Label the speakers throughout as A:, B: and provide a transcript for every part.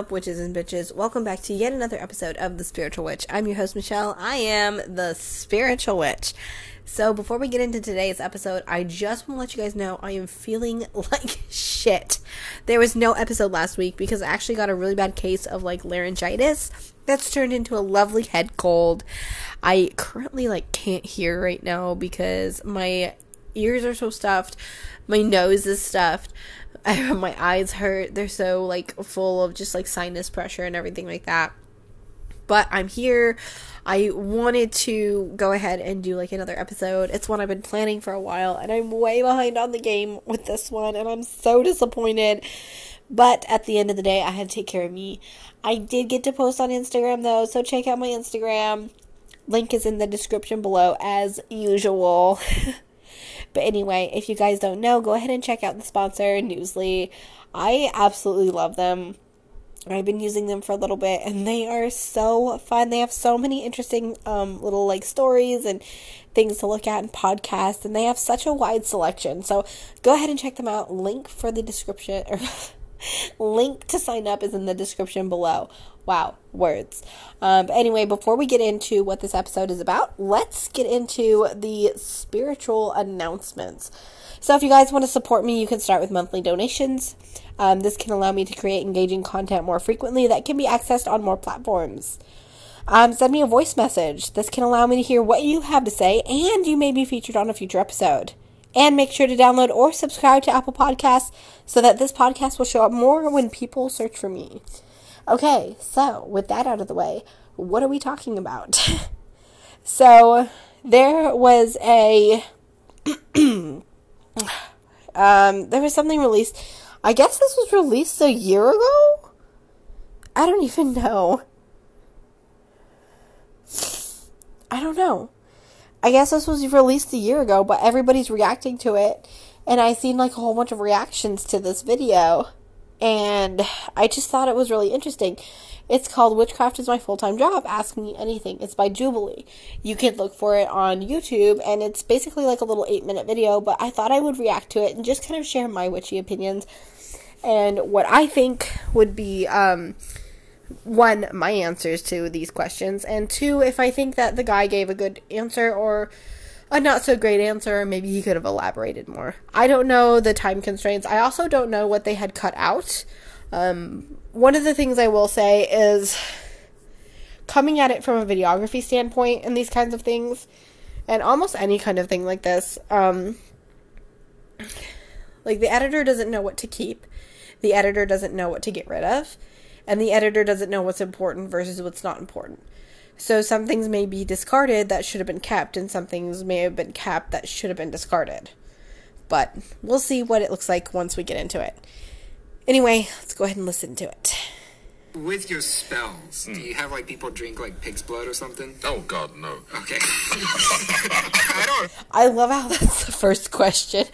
A: Up, witches and bitches? Welcome back to yet another episode of The Spiritual Witch. I'm your host, Michell. I am the Spiritual Witch. So, before we get into today's episode, I just want to let you guys know I am feeling like shit. There was no episode last week because I actually got a really bad case of like laryngitis that's turned into a lovely head cold. I currently like can't hear right now because my ears are so stuffed, my nose is stuffed. my eyes hurt. They're so like full of just like sinus pressure and everything like that. But I'm here. I wanted to go ahead and do like another episode. It's one I've been planning for a while and I'm way behind on the game with this one and I'm so disappointed. But at the end of the day, I had to take care of me. I did get to post on Instagram though, so check out my Instagram. Link is in the description below as usual. But anyway, if you guys don't know, go ahead and check out the sponsor, Newsly. I absolutely love them. I've been using them for a little bit and they are so fun. They have so many interesting um, little like stories and things to look at and podcasts and they have such a wide selection. So go ahead and check them out. Link for the description or link to sign up is in the description below. Wow, words. Um, but anyway, before we get into what this episode is about, let's get into the spiritual announcements. So, if you guys want to support me, you can start with monthly donations. Um, this can allow me to create engaging content more frequently that can be accessed on more platforms. Um, send me a voice message. This can allow me to hear what you have to say, and you may be featured on a future episode. And make sure to download or subscribe to Apple Podcasts so that this podcast will show up more when people search for me. Okay, so with that out of the way, what are we talking about? so there was a um there was something released. I guess this was released a year ago? I don't even know. I don't know. I guess this was released a year ago, but everybody's reacting to it. And I seen like a whole bunch of reactions to this video and I just thought it was really interesting. It's called Witchcraft is My Full Time Job. Ask Me Anything. It's by Jubilee. You can look for it on YouTube, and it's basically like a little eight minute video, but I thought I would react to it and just kind of share my witchy opinions and what I think would be, um, one, my answers to these questions, and two, if I think that the guy gave a good answer or a not so great answer. Maybe he could have elaborated more. I don't know the time constraints. I also don't know what they had cut out. Um, one of the things I will say is coming at it from a videography standpoint and these kinds of things, and almost any kind of thing like this, um, like the editor doesn't know what to keep, the editor doesn't know what to get rid of, and the editor doesn't know what's important versus what's not important. So some things may be discarded that should have been kept, and some things may have been kept that should have been discarded. But we'll see what it looks like once we get into it. Anyway, let's go ahead and listen to it.
B: With your spells, do you have like people drink like pig's blood or something?
C: Oh God, no.
B: Okay. I don't.
A: I love how that's the first question.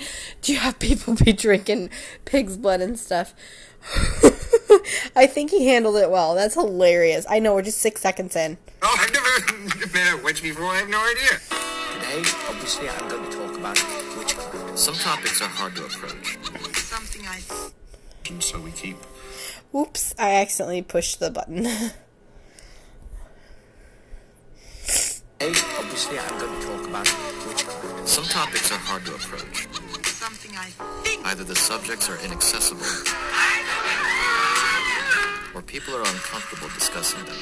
A: Do you have people be drinking pig's blood and stuff? I think he handled it well. That's hilarious. I know we're just six seconds in.
B: Oh, I've never been a witch before. I have no idea.
D: Today, obviously, I'm going to talk about witchcraft.
C: Some topics are hard to approach,
B: Something I.
C: and so we keep.
A: Whoops, I accidentally pushed the button.
D: Today, obviously, I'm going to talk about witchcraft.
C: Some topics are hard to approach.
B: Something I think.
C: Either the subjects are inaccessible, or people are uncomfortable discussing them.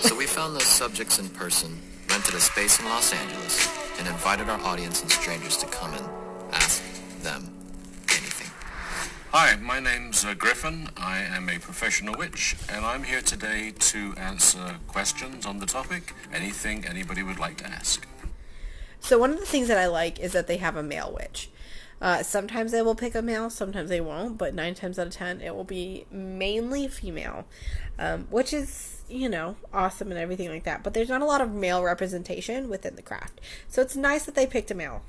C: So we found those subjects in person, rented a space in Los Angeles, and invited our audience and strangers to come and ask them anything.
E: Hi, my name's uh, Griffin. I am a professional witch, and I'm here today to answer questions on the topic. Anything anybody would like to ask.
A: So one of the things that I like is that they have a male witch. Uh, sometimes they will pick a male, sometimes they won't, but nine times out of ten it will be mainly female, um, which is you know awesome and everything like that. But there's not a lot of male representation within the craft, so it's nice that they picked a male.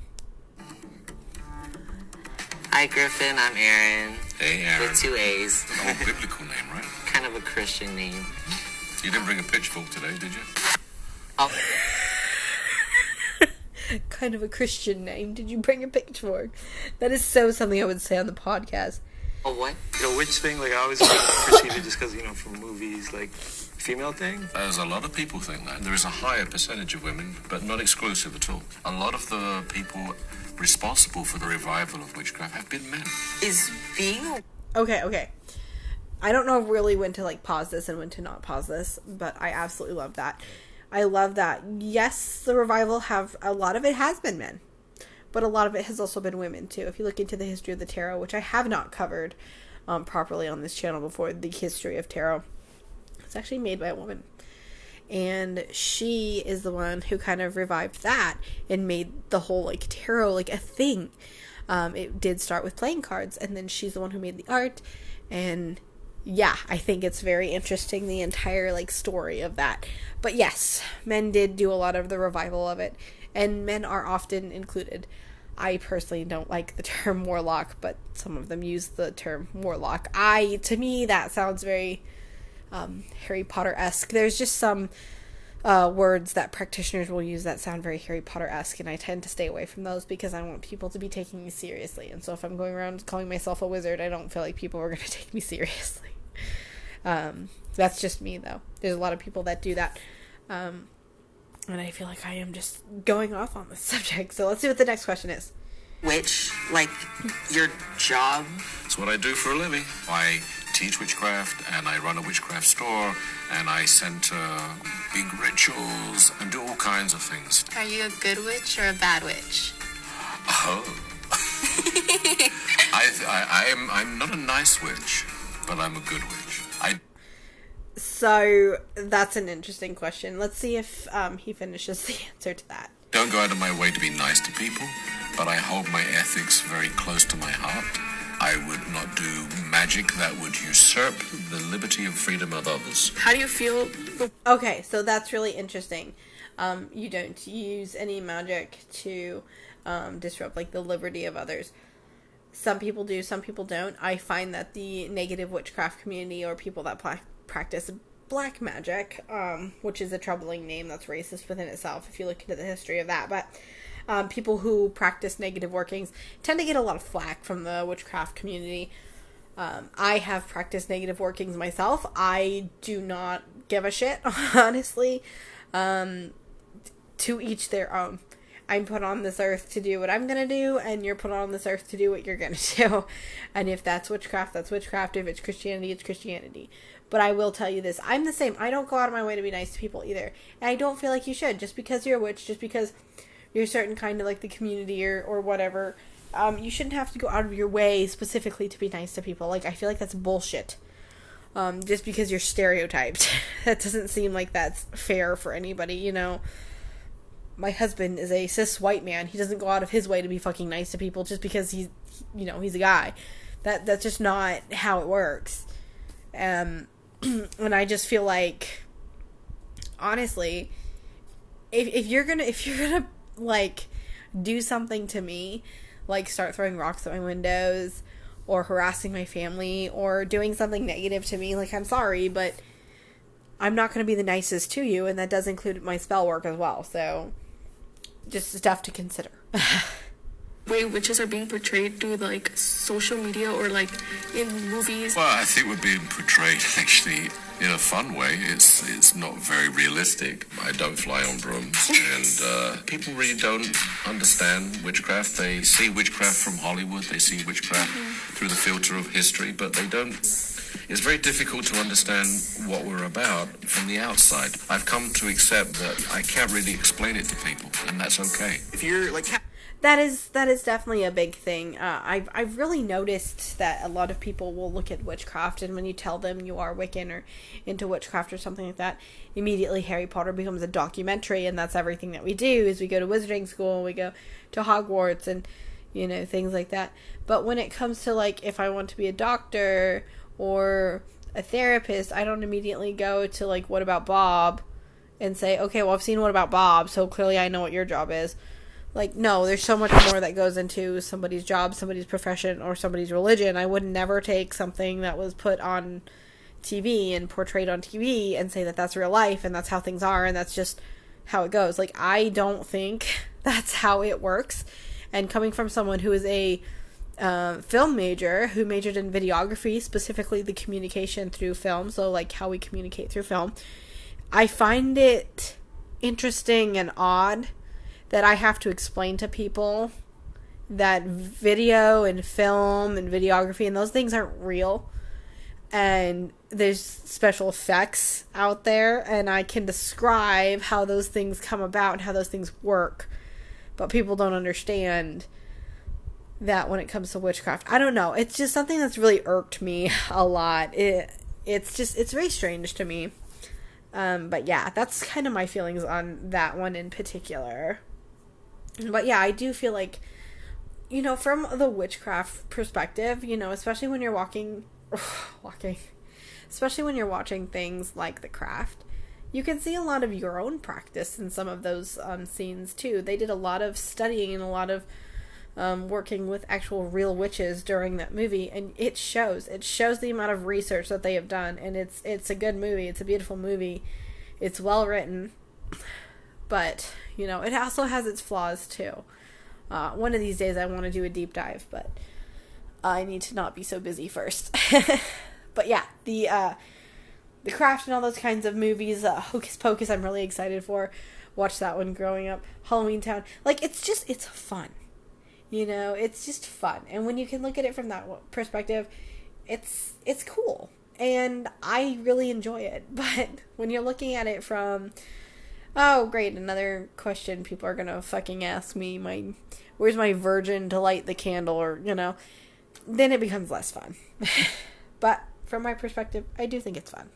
F: Hi, Griffin. I'm Aaron.
E: Hey, Aaron.
F: With two A's.
E: The whole biblical name, right?
F: Kind of a Christian name.
E: You didn't bring a pitchfork today, did you?
F: Oh,
A: kind of a Christian name. Did you bring a pitchfork? That is so something I would say on the podcast.
F: A what?
D: You know, witch thing, like I always perceive it just because you know from movies, like female thing.
E: As a lot of people think that. There is a higher percentage of women, but not exclusive at all. A lot of the people responsible for the revival of witchcraft have been men.
F: Is being
A: Okay, okay. I don't know really when to like pause this and when to not pause this, but I absolutely love that. I love that. Yes, the revival have a lot of it has been men, but a lot of it has also been women too. If you look into the history of the tarot, which I have not covered um, properly on this channel before, the history of tarot, it's actually made by a woman, and she is the one who kind of revived that and made the whole like tarot like a thing. Um, it did start with playing cards, and then she's the one who made the art, and yeah, I think it's very interesting the entire like story of that. But yes, men did do a lot of the revival of it, and men are often included. I personally don't like the term warlock, but some of them use the term warlock. I to me that sounds very um, Harry Potter esque. There's just some uh, words that practitioners will use that sound very Harry Potter esque, and I tend to stay away from those because I want people to be taking me seriously. And so if I'm going around calling myself a wizard, I don't feel like people are going to take me seriously. Um, that's just me, though. There's a lot of people that do that. Um, and I feel like I am just going off on this subject. So let's see what the next question is.
F: Witch? Like your job?
E: It's what I do for a living. I teach witchcraft and I run a witchcraft store and I center big rituals and do all kinds of things.
G: Are you a good witch or a bad witch?
E: Oh. I, I, I'm, I'm not a nice witch, but I'm a good witch. I
A: So that's an interesting question. Let's see if um, he finishes the answer to that.
E: don't go out of my way to be nice to people, but I hold my ethics very close to my heart. I would not do magic that would usurp the liberty and freedom of others.
G: How do you feel?
A: Okay, so that's really interesting. Um, you don't use any magic to um, disrupt like the liberty of others. Some people do, some people don't. I find that the negative witchcraft community or people that pla- practice black magic, um, which is a troubling name that's racist within itself if you look into the history of that, but um, people who practice negative workings tend to get a lot of flack from the witchcraft community. Um, I have practiced negative workings myself. I do not give a shit, honestly. Um, to each their own. I'm put on this earth to do what I'm gonna do, and you're put on this earth to do what you're gonna do. And if that's witchcraft, that's witchcraft. If it's Christianity, it's Christianity. But I will tell you this I'm the same. I don't go out of my way to be nice to people either. And I don't feel like you should. Just because you're a witch, just because you're a certain kind of like the community or, or whatever, um, you shouldn't have to go out of your way specifically to be nice to people. Like, I feel like that's bullshit. Um, just because you're stereotyped. that doesn't seem like that's fair for anybody, you know? my husband is a cis white man. He doesn't go out of his way to be fucking nice to people just because he's, you know, he's a guy. That that's just not how it works. Um, and I just feel like, honestly, if if you're gonna if you're gonna like do something to me, like start throwing rocks at my windows, or harassing my family, or doing something negative to me, like I'm sorry, but I'm not going to be the nicest to you, and that does include my spell work as well. So, just stuff to consider.
G: way witches are being portrayed through like social media or like in movies?
E: Well, I think we're being portrayed actually in a fun way. It's it's not very realistic. I don't fly on brooms, and uh, people really don't understand witchcraft. They see witchcraft from Hollywood. They see witchcraft through the filter of history, but they don't. It's very difficult to understand what we're about from the outside. I've come to accept that I can't really explain it to people, and that's okay.
D: If you're like
A: that is that is definitely a big thing. Uh, I've I've really noticed that a lot of people will look at witchcraft, and when you tell them you are Wiccan or into witchcraft or something like that, immediately Harry Potter becomes a documentary, and that's everything that we do. Is we go to wizarding school, we go to Hogwarts, and you know things like that. But when it comes to like if I want to be a doctor or a therapist, I don't immediately go to like what about Bob and say, okay, well I've seen what about Bob, so clearly I know what your job is like no there's so much more that goes into somebody's job somebody's profession or somebody's religion i would never take something that was put on tv and portrayed on tv and say that that's real life and that's how things are and that's just how it goes like i don't think that's how it works and coming from someone who is a uh, film major who majored in videography, specifically the communication through film, so like how we communicate through film. I find it interesting and odd that I have to explain to people that video and film and videography and those things aren't real and there's special effects out there and I can describe how those things come about and how those things work but people don't understand that when it comes to witchcraft. I don't know. It's just something that's really irked me a lot. It it's just it's very strange to me. Um, but yeah, that's kind of my feelings on that one in particular. But yeah, I do feel like you know, from the witchcraft perspective, you know, especially when you're walking walking especially when you're watching things like The Craft, you can see a lot of your own practice in some of those um, scenes too. They did a lot of studying and a lot of um, working with actual real witches during that movie, and it shows. It shows the amount of research that they have done, and it's it's a good movie. It's a beautiful movie. It's well written, but you know it also has its flaws too. Uh, one of these days, I want to do a deep dive, but I need to not be so busy first. but yeah, the uh, the craft and all those kinds of movies, uh, Hocus Pocus, I'm really excited for. Watch that one growing up. Halloween Town, like it's just it's fun, you know. It's just fun, and when you can look at it from that perspective, it's it's cool, and I really enjoy it. But when you're looking at it from Oh, great! Another question people are gonna fucking ask me. My, where's my virgin to light the candle, or you know, then it becomes less fun. but from my perspective, I do think it's fun.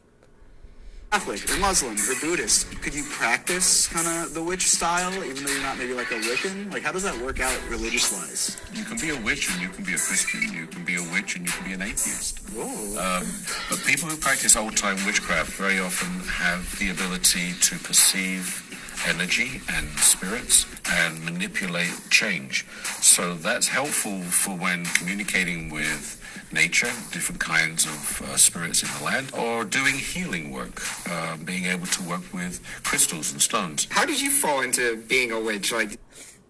H: Catholic or Muslim or Buddhist, could you practice kind of the witch style, even though you're not maybe like a Wiccan? Like, how does that work out religious wise?
E: You can be a witch and you can be a Christian. You can be a witch and you can be an atheist. Um, but people who practice old time witchcraft very often have the ability to perceive energy and spirits and manipulate change. So that's helpful for when communicating with nature, different kinds of uh, spirits in the land, or doing healing work, uh, being able to work with crystals and stones.
B: How did you fall into being a witch? Like,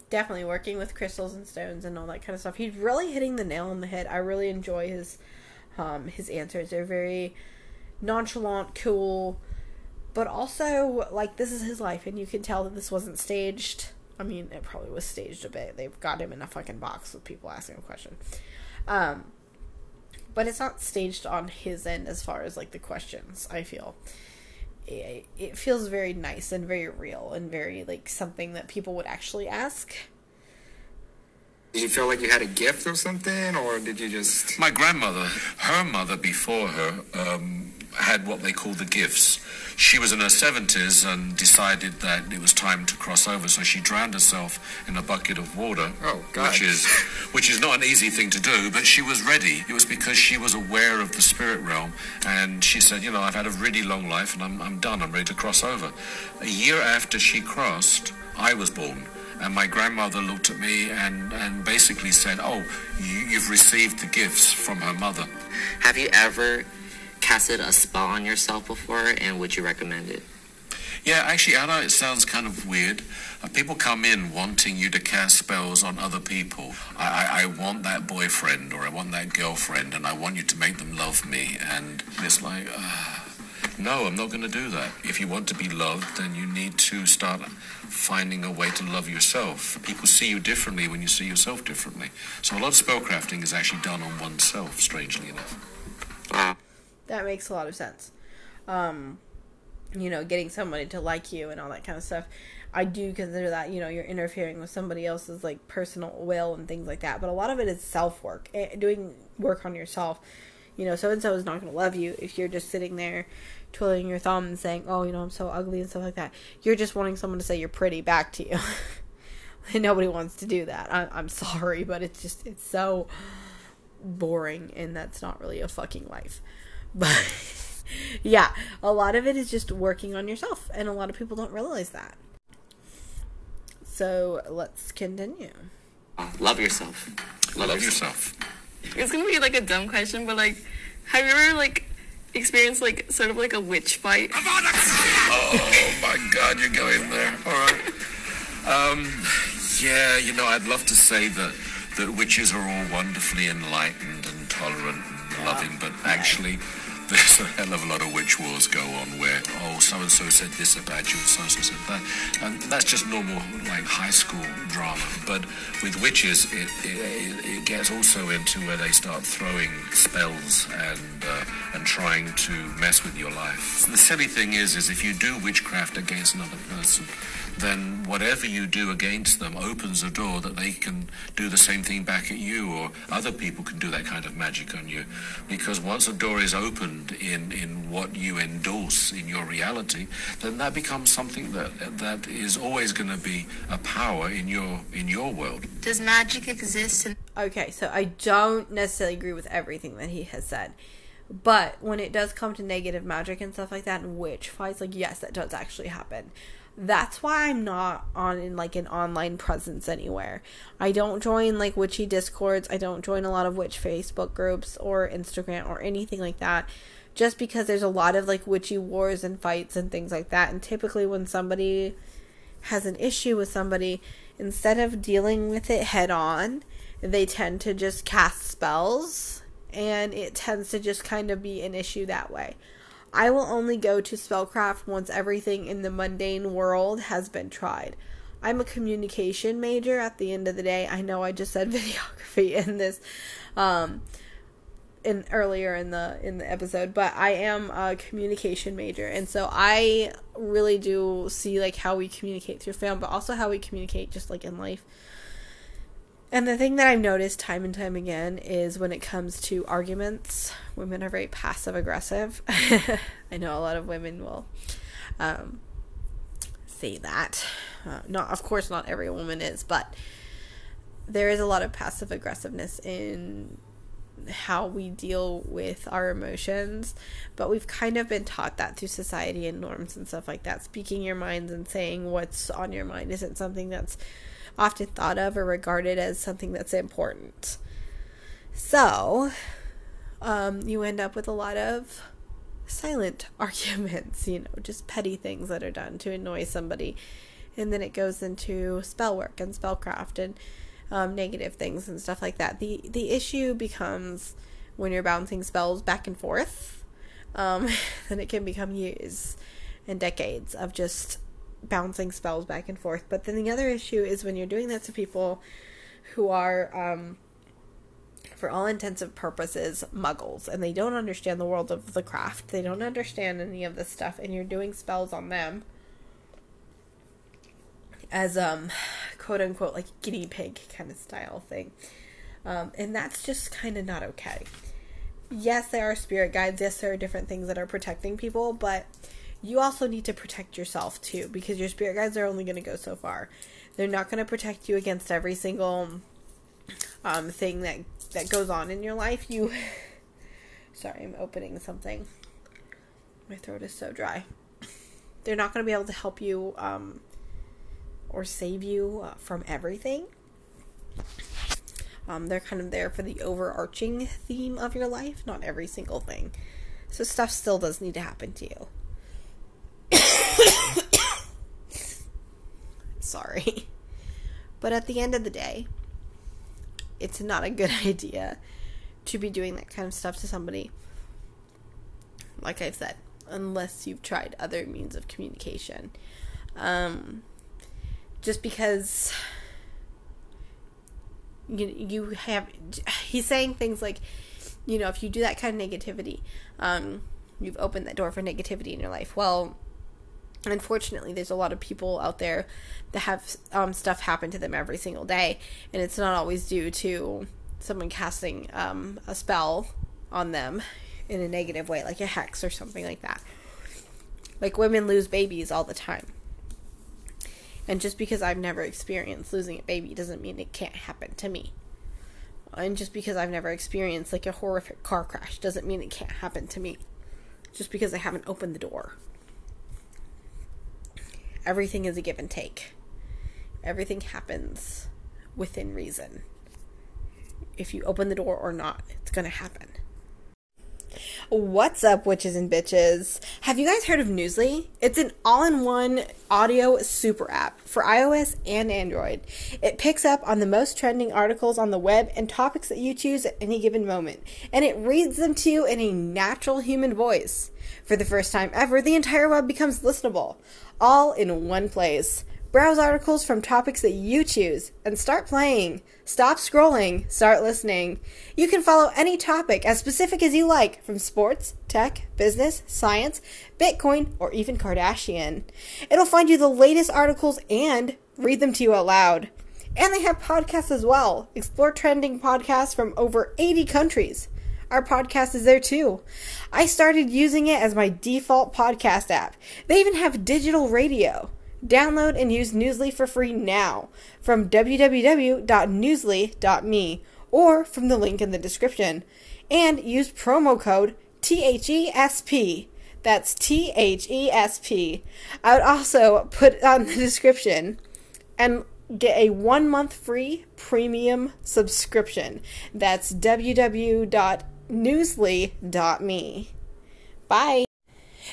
A: Definitely working with crystals and stones and all that kind of stuff. He's really hitting the nail on the head. I really enjoy his um, his answers. They're very nonchalant, cool, but also like this is his life, and you can tell that this wasn't staged. I mean, it probably was staged a bit. They've got him in a fucking box with people asking him a question. Um, but it's not staged on his end as far as like the questions. I feel it, it feels very nice and very real and very like something that people would actually ask.
B: did you feel like you had a gift or something, or did you just?
E: My grandmother, her mother before her, um, had what they call the gifts. She was in her 70s and decided that it was time to cross over, so she drowned herself in a bucket of water.
B: Oh, God.
E: Which is, which is not an easy thing to do, but she was ready. It was because she was aware of the spirit realm, and she said, you know, I've had a really long life, and I'm, I'm done. I'm ready to cross over. A year after she crossed, I was born. And my grandmother looked at me and, and basically said, Oh, you, you've received the gifts from her mother.
F: Have you ever casted a spell on yourself before, and would you recommend it?
E: Yeah, actually, I know it sounds kind of weird. Uh, people come in wanting you to cast spells on other people. I, I, I want that boyfriend or I want that girlfriend, and I want you to make them love me. And it's like, uh, no, I'm not going to do that. If you want to be loved, then you need to start finding a way to love yourself. People see you differently when you see yourself differently. So a lot of spellcrafting is actually done on oneself, strangely enough.
A: That makes a lot of sense. Um, you know, getting somebody to like you and all that kind of stuff. I do consider that, you know, you're interfering with somebody else's like personal will and things like that. But a lot of it is self work, doing work on yourself. You know, so and so is not going to love you if you're just sitting there twiddling your thumb and saying, "Oh, you know, I'm so ugly" and stuff like that. You're just wanting someone to say you're pretty back to you. and nobody wants to do that. I, I'm sorry, but it's just it's so boring, and that's not really a fucking life. But yeah, a lot of it is just working on yourself, and a lot of people don't realize that. So let's continue.
F: Love yourself. Love,
E: Love
F: yourself.
E: yourself.
G: It's gonna be like a dumb question, but like, have you ever like experienced like sort of like a witch fight?
E: Oh my God, you're going there. All right. Um, yeah, you know, I'd love to say that that witches are all wonderfully enlightened and tolerant and loving, but actually there's a hell of a lot of witch wars go on where, oh, so and so said this about you, and so and so said that. And that's just normal, like, high school drama. But with witches, it, it, it, it gets also into where they start throwing spells and, uh, and trying to mess with your life. The silly thing is, is if you do witchcraft against another person, then whatever you do against them opens a door that they can do the same thing back at you, or other people can do that kind of magic on you. Because once a door is opened in, in what you endorse in your reality, then that becomes something that that is always going to be a power in your in your world.
G: Does magic exist in
A: Okay, so I don't necessarily agree with everything that he has said. But when it does come to negative magic and stuff like that and witch fights, like yes, that does actually happen. That's why I'm not on in like an online presence anywhere. I don't join like witchy discords. I don't join a lot of witch Facebook groups or Instagram or anything like that. Just because there's a lot of like witchy wars and fights and things like that. And typically when somebody has an issue with somebody, instead of dealing with it head on, they tend to just cast spells and it tends to just kind of be an issue that way. I will only go to spellcraft once everything in the mundane world has been tried. I'm a communication major at the end of the day. I know I just said videography in this um in earlier in the in the episode, but I am a communication major and so I really do see like how we communicate through film, but also how we communicate just like in life. And the thing that I've noticed time and time again is when it comes to arguments, women are very passive aggressive. I know a lot of women will um, say that. Uh, not, of course, not every woman is, but there is a lot of passive aggressiveness in how we deal with our emotions. But we've kind of been taught that through society and norms and stuff like that. Speaking your minds and saying what's on your mind isn't something that's often thought of or regarded as something that's important. So, um, you end up with a lot of silent arguments, you know, just petty things that are done to annoy somebody. And then it goes into spell work and spellcraft and um, negative things and stuff like that. The the issue becomes when you're bouncing spells back and forth, um, then it can become years and decades of just bouncing spells back and forth. But then the other issue is when you're doing that to people who are, um, for all intents and purposes, muggles, and they don't understand the world of the craft. They don't understand any of this stuff, and you're doing spells on them as um quote unquote like guinea pig kind of style thing. Um, and that's just kind of not okay. Yes, there are spirit guides. Yes, there are different things that are protecting people, but you also need to protect yourself too because your spirit guides are only going to go so far. They're not going to protect you against every single um, thing that that goes on in your life. You Sorry, I'm opening something. My throat is so dry. They're not going to be able to help you um, or save you uh, from everything. Um, they're kind of there for the overarching theme of your life, not every single thing. So stuff still does need to happen to you. Sorry. But at the end of the day, it's not a good idea to be doing that kind of stuff to somebody. Like I've said, unless you've tried other means of communication. Um, just because you you have he's saying things like you know if you do that kind of negativity um you've opened that door for negativity in your life well unfortunately there's a lot of people out there that have um, stuff happen to them every single day and it's not always due to someone casting um, a spell on them in a negative way like a hex or something like that like women lose babies all the time and just because I've never experienced losing a baby doesn't mean it can't happen to me. And just because I've never experienced like a horrific car crash doesn't mean it can't happen to me. Just because I haven't opened the door. Everything is a give and take. Everything happens within reason. If you open the door or not, it's going to happen. What's up, witches and bitches? Have you guys heard of Newsly? It's an all in one audio super app for iOS and Android. It picks up on the most trending articles on the web and topics that you choose at any given moment, and it reads them to you in a natural human voice. For the first time ever, the entire web becomes listenable, all in one place. Browse articles from topics that you choose and start playing. Stop scrolling, start listening. You can follow any topic as specific as you like, from sports, tech, business, science, Bitcoin, or even Kardashian. It'll find you the latest articles and read them to you out loud. And they have podcasts as well. Explore trending podcasts from over 80 countries. Our podcast is there too. I started using it as my default podcast app. They even have digital radio. Download and use Newsly for free now from www.newsly.me or from the link in the description. And use promo code THESP. That's T H E S P. I would also put on the description and get a one month free premium subscription. That's www.newsly.me. Bye.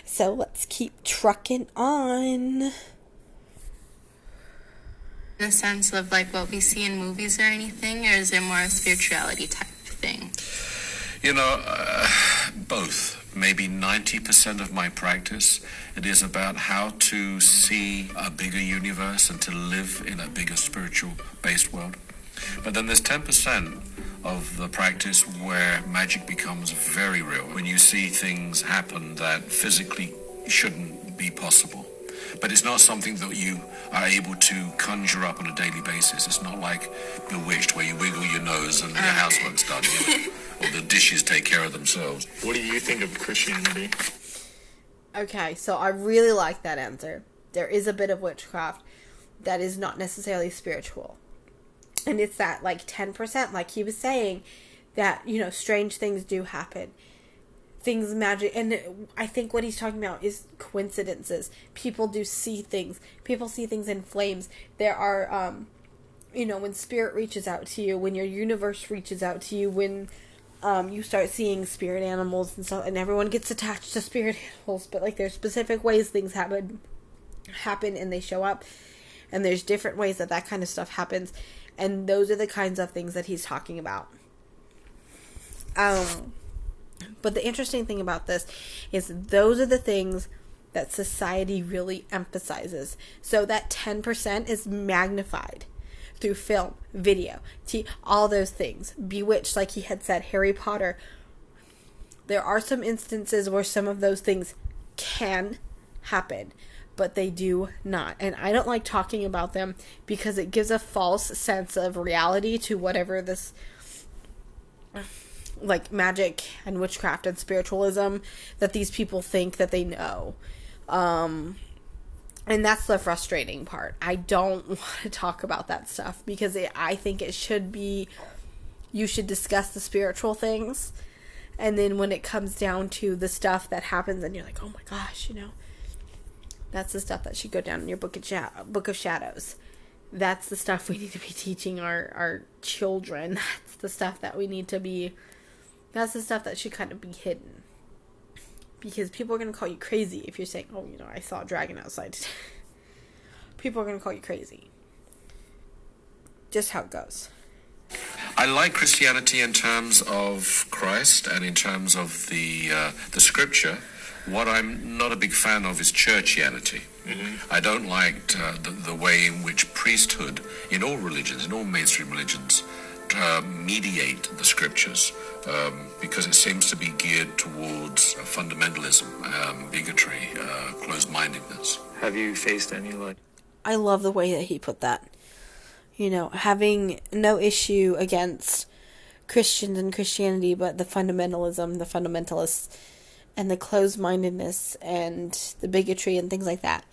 A: So let's keep trucking on.
G: The sense of like what we see in movies or anything, or is it more a spirituality type thing?
E: You know, uh, both. Maybe 90% of my practice, it is about how to see a bigger universe and to live in a bigger spiritual based world. But then there's 10% of the practice where magic becomes very real, when you see things happen that physically shouldn't be possible. But it's not something that you are able to conjure up on a daily basis. It's not like Bewitched, where you wiggle your nose and your housework's done, you know, or the dishes take care of themselves.
I: What do you think of Christianity?
A: Okay, so I really like that answer. There is a bit of witchcraft that is not necessarily spiritual. And it's that like 10%, like he was saying, that, you know, strange things do happen. Things magic. And I think what he's talking about is coincidences. People do see things. People see things in flames. There are, um, you know, when spirit reaches out to you, when your universe reaches out to you, when um, you start seeing spirit animals and stuff, and everyone gets attached to spirit animals. But like, there's specific ways things happen, happen, and they show up, and there's different ways that that kind of stuff happens, and those are the kinds of things that he's talking about. Um, but the interesting thing about this is those are the things that society really emphasizes. So that 10% is magnified through film, video, t- all those things. Bewitched, like he had said, Harry Potter. There are some instances where some of those things can happen, but they do not. And I don't like talking about them because it gives a false sense of reality to whatever this like magic and witchcraft and spiritualism that these people think that they know. Um and that's the frustrating part. I don't want to talk about that stuff because it, I think it should be you should discuss the spiritual things and then when it comes down to the stuff that happens and you're like, "Oh my gosh, you know, that's the stuff that should go down in your book of sha- book of shadows." That's the stuff we need to be teaching our our children. That's the stuff that we need to be that's the stuff that should kind of be hidden. Because people are going to call you crazy if you're saying, oh, you know, I saw a dragon outside people are going to call you crazy. Just how it goes.
E: I like Christianity in terms of Christ and in terms of the uh, the scripture. What I'm not a big fan of is churchianity. I don't like uh, the, the way in which priesthood, in all religions, in all mainstream religions, uh, mediate the scriptures um, because it seems to be geared towards uh, fundamentalism, um, bigotry, uh, closed-mindedness.
I: Have you faced any like
A: I love the way that he put that. You know, having no issue against Christians and Christianity, but the fundamentalism, the fundamentalists, and the closed mindedness and the bigotry and things like that.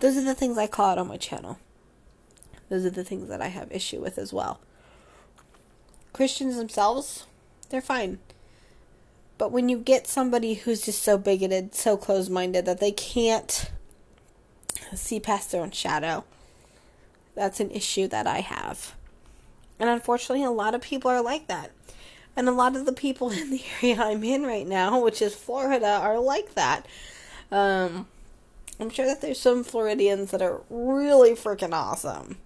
A: Those are the things I call out on my channel. Those are the things that I have issue with as well. Christians themselves, they're fine. But when you get somebody who's just so bigoted, so closed minded that they can't see past their own shadow, that's an issue that I have. And unfortunately, a lot of people are like that. And a lot of the people in the area I'm in right now, which is Florida, are like that. Um, I'm sure that there's some Floridians that are really freaking awesome.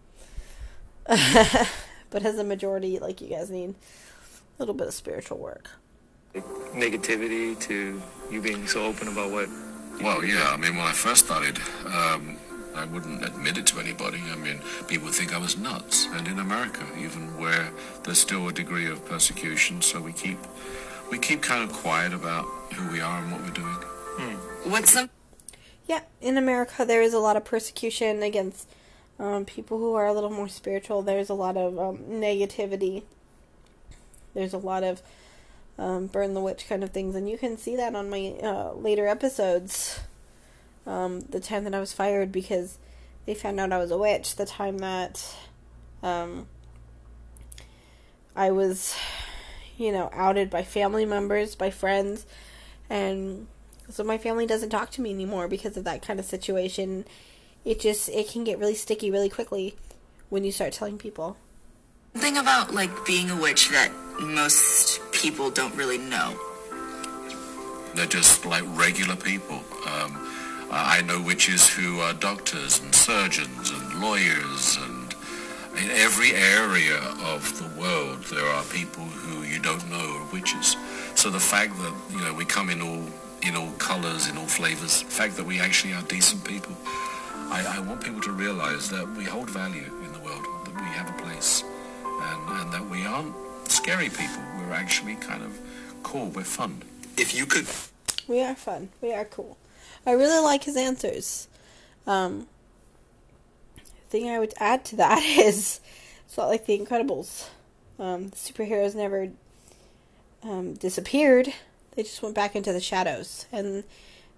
A: but as a majority, like you guys need a little bit of spiritual work.
I: Negativity to you being so open about what.
E: Well, yeah. I mean, when I first started, um, I wouldn't admit it to anybody. I mean, people think I was nuts. And in America, even where there's still a degree of persecution, so we keep we keep kind of quiet about who we are and what we're doing.
F: What's some
A: Yeah, in America, there is a lot of persecution against um, people who are a little more spiritual. There's a lot of um, negativity. There's a lot of um, burn the witch kind of things, and you can see that on my uh, later episodes. Um, the time that I was fired because they found out I was a witch. The time that um, I was, you know, outed by family members, by friends, and so my family doesn't talk to me anymore because of that kind of situation. It just it can get really sticky really quickly when you start telling people.
J: thing about like being a witch that most people don't really know.
E: They're just like regular people. Um, I I know witches who are doctors and surgeons and lawyers and in every area of the world there are people who you don't know are witches. So the fact that, you know, we come in all in all colours, in all flavours, the fact that we actually are decent people, I, I want people to realise that we hold value in the world, that we have a place, and, and that we aren't scary people. We're actually kind of cool. We're fun.
H: If you could
A: We are fun. We are cool. I really like his answers. Um, thing I would add to that is it's not like the Incredibles. Um, the superheroes never um, disappeared. They just went back into the shadows, and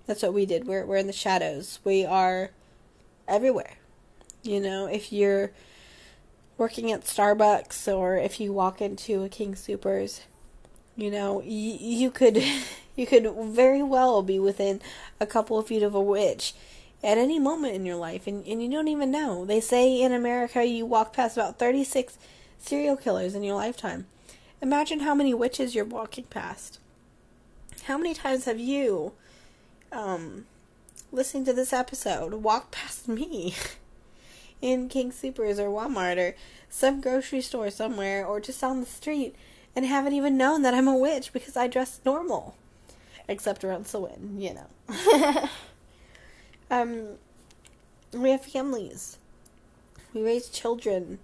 A: that's what we did. We're we're in the shadows. We are everywhere. You know, if you're working at Starbucks or if you walk into a King Supers, you know, y- you could you could very well be within a couple of feet of a witch at any moment in your life and, and you don't even know. They say in America you walk past about 36 serial killers in your lifetime. Imagine how many witches you're walking past. How many times have you um listening to this episode walked past me in King Supers or Walmart or some grocery store somewhere or just on the street and haven't even known that I'm a witch because I dress normal. Except around Samhain, you know. um, we have families. We raise children.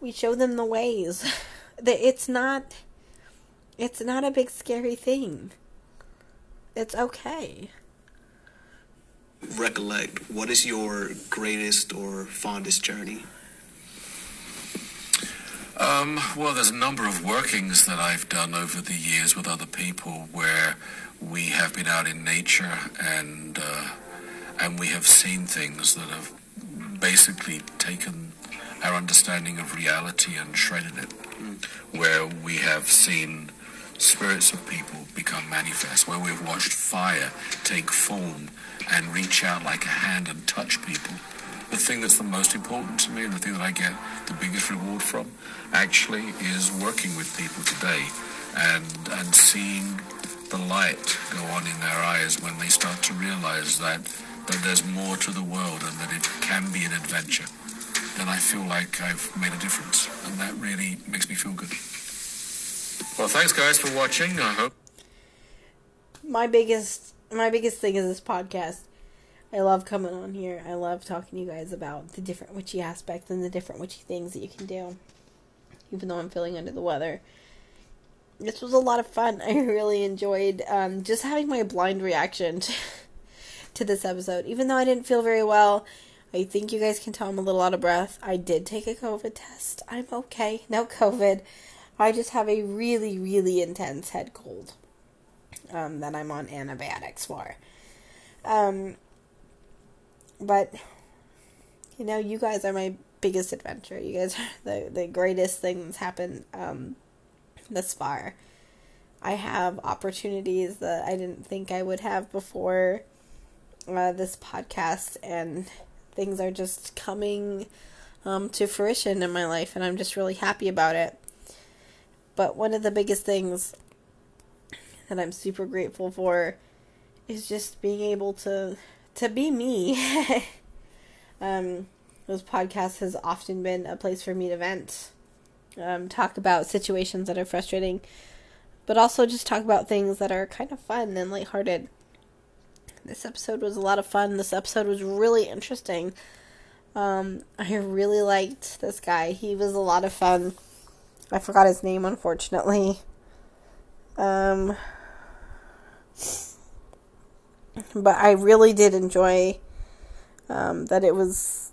A: We show them the ways. That It's not. It's not a big scary thing. It's okay.
H: Recollect, what is your greatest or fondest journey?
E: Um, well, there's a number of workings that I've done over the years with other people where we have been out in nature and uh, and we have seen things that have basically taken our understanding of reality and shredded it. Where we have seen spirits of people become manifest, where we've watched fire take form and reach out like a hand and touch people. The thing that's the most important to me and the thing that I get the biggest reward from actually is working with people today and and seeing the light go on in their eyes when they start to realize that that there's more to the world and that it can be an adventure. Then I feel like I've made a difference and that really makes me feel good. Well, thanks guys for watching. I hope
A: my biggest my biggest thing is this podcast. I love coming on here. I love talking to you guys about the different witchy aspects and the different witchy things that you can do. Even though I'm feeling under the weather. This was a lot of fun. I really enjoyed um, just having my blind reaction to, to this episode. Even though I didn't feel very well, I think you guys can tell I'm a little out of breath. I did take a COVID test. I'm okay. No COVID. I just have a really, really intense head cold um, that I'm on antibiotics for. Um, but you know, you guys are my biggest adventure. You guys are the the greatest thing that's happened um, thus far. I have opportunities that I didn't think I would have before uh, this podcast, and things are just coming um, to fruition in my life, and I'm just really happy about it. But one of the biggest things that I'm super grateful for is just being able to to be me. um, those podcasts has often been a place for me to vent, um, talk about situations that are frustrating, but also just talk about things that are kind of fun and lighthearted. This episode was a lot of fun. This episode was really interesting. Um, I really liked this guy. He was a lot of fun. I forgot his name, unfortunately. Um, but I really did enjoy um, that it was,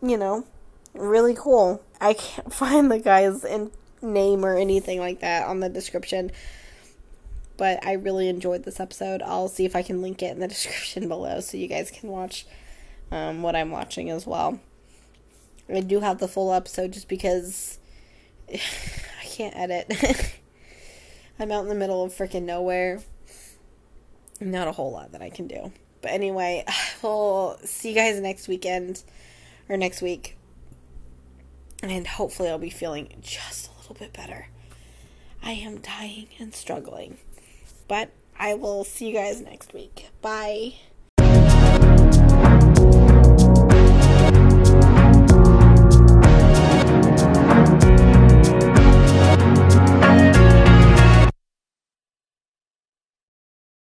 A: you know, really cool. I can't find the guy's in- name or anything like that on the description, but I really enjoyed this episode. I'll see if I can link it in the description below so you guys can watch um, what I'm watching as well. I do have the full episode just because I can't edit. I'm out in the middle of freaking nowhere not a whole lot that I can do. But anyway, we'll see you guys next weekend or next week. And hopefully, I'll be feeling just a little bit better. I am dying and struggling. But I will see you guys next week. Bye.